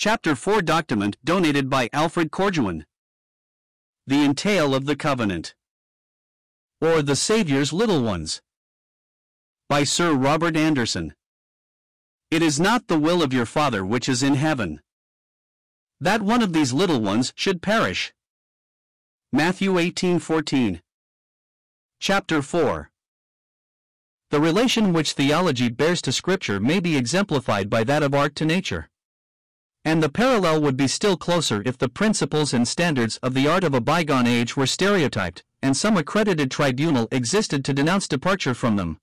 Chapter 4 document donated by Alfred Corjuan. The Entail of the Covenant. Or the Saviour's Little Ones. By Sir Robert Anderson. It is not the will of your Father which is in heaven. That one of these little ones should perish. Matthew 18:14. Chapter 4. The relation which theology bears to Scripture may be exemplified by that of art to nature. And the parallel would be still closer if the principles and standards of the art of a bygone age were stereotyped, and some accredited tribunal existed to denounce departure from them.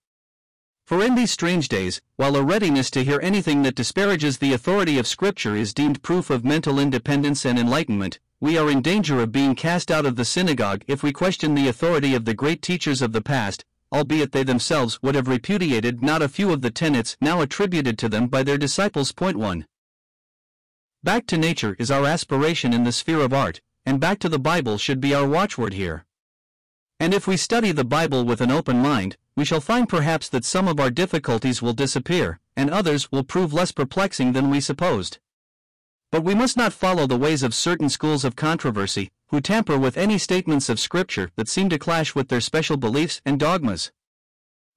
For in these strange days, while a readiness to hear anything that disparages the authority of Scripture is deemed proof of mental independence and enlightenment, we are in danger of being cast out of the synagogue if we question the authority of the great teachers of the past, albeit they themselves would have repudiated not a few of the tenets now attributed to them by their disciples. Point 1. Back to nature is our aspiration in the sphere of art, and back to the Bible should be our watchword here. And if we study the Bible with an open mind, we shall find perhaps that some of our difficulties will disappear, and others will prove less perplexing than we supposed. But we must not follow the ways of certain schools of controversy, who tamper with any statements of Scripture that seem to clash with their special beliefs and dogmas.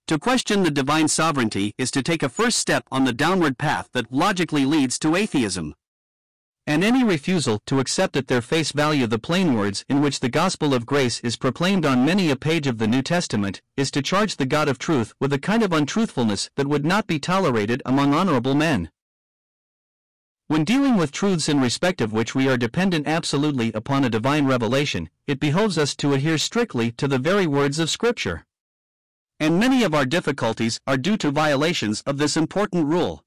To question the divine sovereignty is to take a first step on the downward path that logically leads to atheism and any refusal to accept at their face value the plain words in which the gospel of grace is proclaimed on many a page of the New Testament, is to charge the God of truth with a kind of untruthfulness that would not be tolerated among honorable men. When dealing with truths in respect of which we are dependent absolutely upon a divine revelation, it behoves us to adhere strictly to the very words of Scripture. And many of our difficulties are due to violations of this important rule.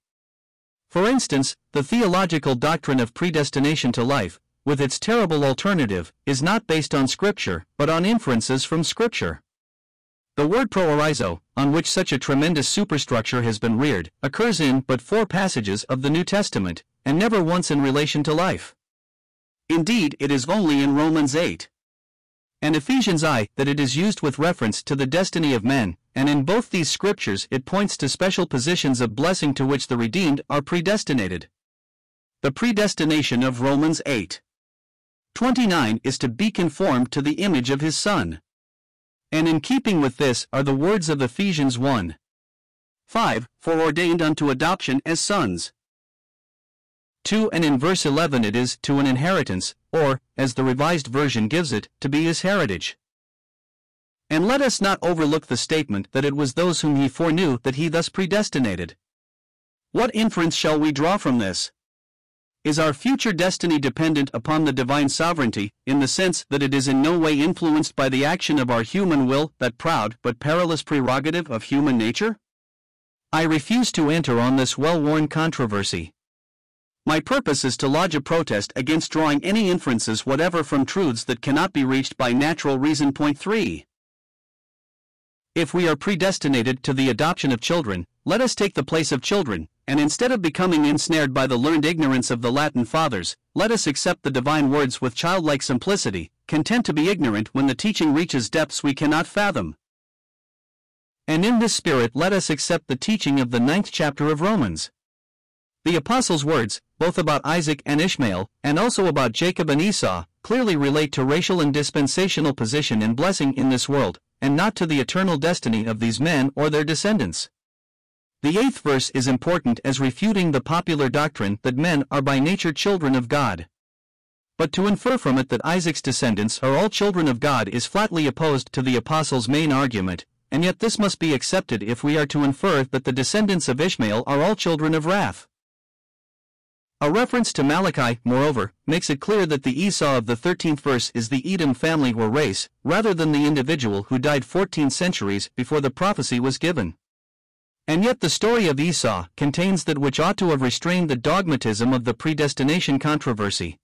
For instance, the theological doctrine of predestination to life, with its terrible alternative, is not based on Scripture, but on inferences from Scripture. The word proorizo, on which such a tremendous superstructure has been reared, occurs in but four passages of the New Testament, and never once in relation to life. Indeed, it is only in Romans 8 and Ephesians I that it is used with reference to the destiny of men, and in both these scriptures it points to special positions of blessing to which the redeemed are predestinated. The predestination of Romans 8 29 is to be conformed to the image of his Son. And in keeping with this are the words of Ephesians 1 5 Foreordained unto adoption as sons. 2 and in verse 11 it is to an inheritance, or, as the Revised Version gives it, to be his heritage. And let us not overlook the statement that it was those whom he foreknew that he thus predestinated. What inference shall we draw from this? Is our future destiny dependent upon the divine sovereignty, in the sense that it is in no way influenced by the action of our human will, that proud but perilous prerogative of human nature? I refuse to enter on this well worn controversy. My purpose is to lodge a protest against drawing any inferences whatever from truths that cannot be reached by natural reason. Point 3. If we are predestinated to the adoption of children, let us take the place of children, and instead of becoming ensnared by the learned ignorance of the Latin fathers, let us accept the divine words with childlike simplicity, content to be ignorant when the teaching reaches depths we cannot fathom. And in this spirit let us accept the teaching of the ninth chapter of Romans. The apostles' words, both about Isaac and Ishmael, and also about Jacob and Esau, clearly relate to racial and dispensational position and blessing in this world, and not to the eternal destiny of these men or their descendants. The eighth verse is important as refuting the popular doctrine that men are by nature children of God. But to infer from it that Isaac's descendants are all children of God is flatly opposed to the apostles' main argument, and yet this must be accepted if we are to infer that the descendants of Ishmael are all children of wrath. A reference to Malachi, moreover, makes it clear that the Esau of the 13th verse is the Edom family or race, rather than the individual who died 14 centuries before the prophecy was given. And yet the story of Esau contains that which ought to have restrained the dogmatism of the predestination controversy.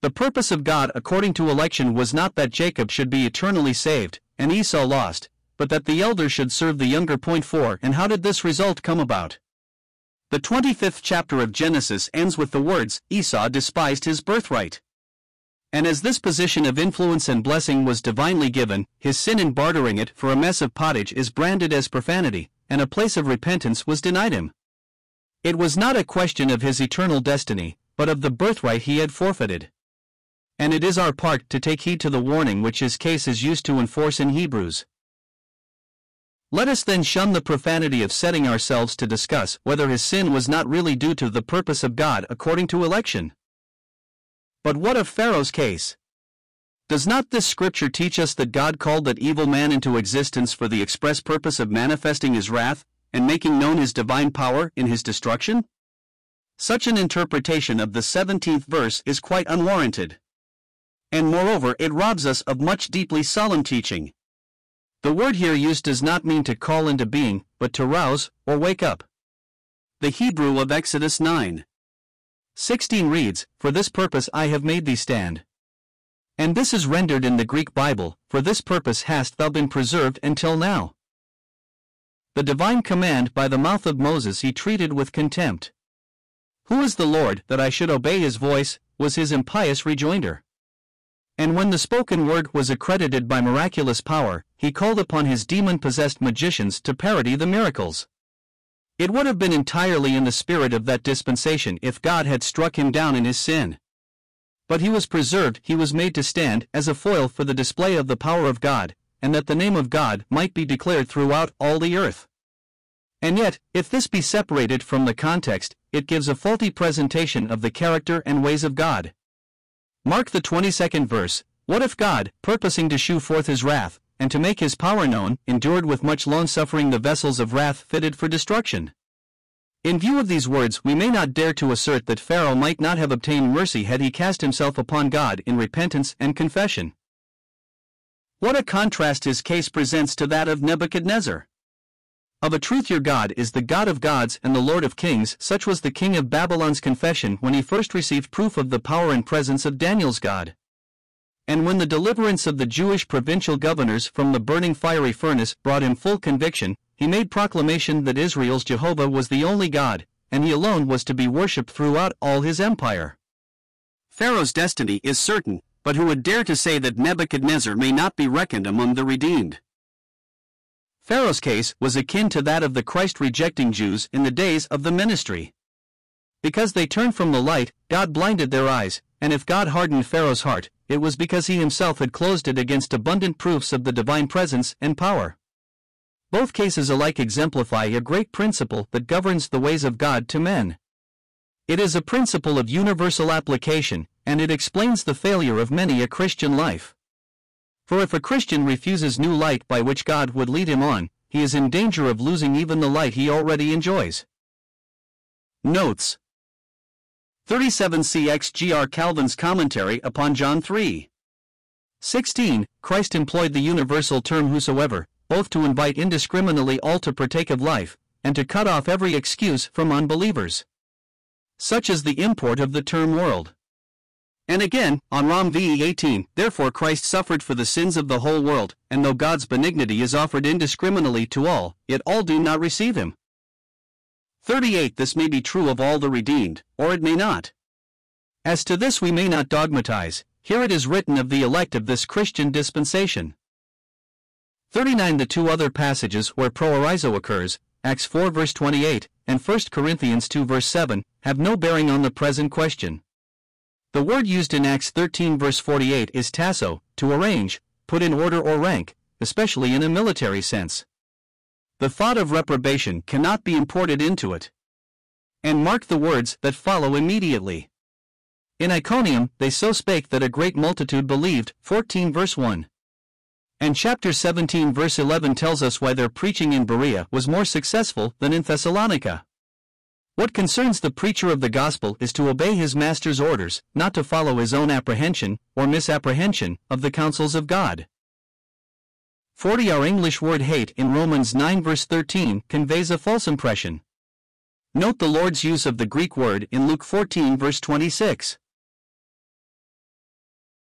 The purpose of God according to election was not that Jacob should be eternally saved, and Esau lost, but that the elder should serve the younger. Point 4 And how did this result come about? The 25th chapter of Genesis ends with the words, Esau despised his birthright. And as this position of influence and blessing was divinely given, his sin in bartering it for a mess of pottage is branded as profanity, and a place of repentance was denied him. It was not a question of his eternal destiny, but of the birthright he had forfeited. And it is our part to take heed to the warning which his case is used to enforce in Hebrews. Let us then shun the profanity of setting ourselves to discuss whether his sin was not really due to the purpose of God according to election. But what of Pharaoh's case? Does not this scripture teach us that God called that evil man into existence for the express purpose of manifesting his wrath and making known his divine power in his destruction? Such an interpretation of the 17th verse is quite unwarranted. And moreover, it robs us of much deeply solemn teaching. The word here used does not mean to call into being, but to rouse, or wake up. The Hebrew of Exodus 9 16 reads, For this purpose I have made thee stand. And this is rendered in the Greek Bible, For this purpose hast thou been preserved until now. The divine command by the mouth of Moses he treated with contempt. Who is the Lord that I should obey his voice? was his impious rejoinder. And when the spoken word was accredited by miraculous power, he called upon his demon possessed magicians to parody the miracles. It would have been entirely in the spirit of that dispensation if God had struck him down in his sin. But he was preserved, he was made to stand as a foil for the display of the power of God, and that the name of God might be declared throughout all the earth. And yet, if this be separated from the context, it gives a faulty presentation of the character and ways of God. Mark the 22nd verse What if God, purposing to shew forth his wrath, and to make his power known, endured with much long suffering the vessels of wrath fitted for destruction? In view of these words, we may not dare to assert that Pharaoh might not have obtained mercy had he cast himself upon God in repentance and confession. What a contrast his case presents to that of Nebuchadnezzar! Of a truth, your God is the God of gods and the Lord of kings. Such was the king of Babylon's confession when he first received proof of the power and presence of Daniel's God. And when the deliverance of the Jewish provincial governors from the burning fiery furnace brought him full conviction, he made proclamation that Israel's Jehovah was the only God, and he alone was to be worshipped throughout all his empire. Pharaoh's destiny is certain, but who would dare to say that Nebuchadnezzar may not be reckoned among the redeemed? Pharaoh's case was akin to that of the Christ rejecting Jews in the days of the ministry. Because they turned from the light, God blinded their eyes, and if God hardened Pharaoh's heart, it was because he himself had closed it against abundant proofs of the divine presence and power. Both cases alike exemplify a great principle that governs the ways of God to men. It is a principle of universal application, and it explains the failure of many a Christian life. For if a Christian refuses new light by which God would lead him on, he is in danger of losing even the light he already enjoys. Notes 37 CXGR Calvin's commentary upon John 3. 16. Christ employed the universal term whosoever, both to invite indiscriminately all to partake of life, and to cut off every excuse from unbelievers. Such is the import of the term world. And again, on Rom v 18, therefore Christ suffered for the sins of the whole world, and though God's benignity is offered indiscriminately to all, yet all do not receive him. 38 This may be true of all the redeemed, or it may not. As to this we may not dogmatize, here it is written of the elect of this Christian dispensation. 39 The two other passages where proorizo occurs, Acts 4 verse 28, and 1 Corinthians 2 verse 7, have no bearing on the present question. The word used in Acts 13 verse 48 is tasso, to arrange, put in order or rank, especially in a military sense. The thought of reprobation cannot be imported into it. And mark the words that follow immediately. In Iconium they so spake that a great multitude believed, 14 verse 1. And chapter 17 verse 11 tells us why their preaching in Berea was more successful than in Thessalonica. What concerns the preacher of the gospel is to obey his master's orders, not to follow his own apprehension, or misapprehension, of the counsels of God. 40 Our English word hate in Romans 9 verse 13 conveys a false impression. Note the Lord's use of the Greek word in Luke 14 verse 26.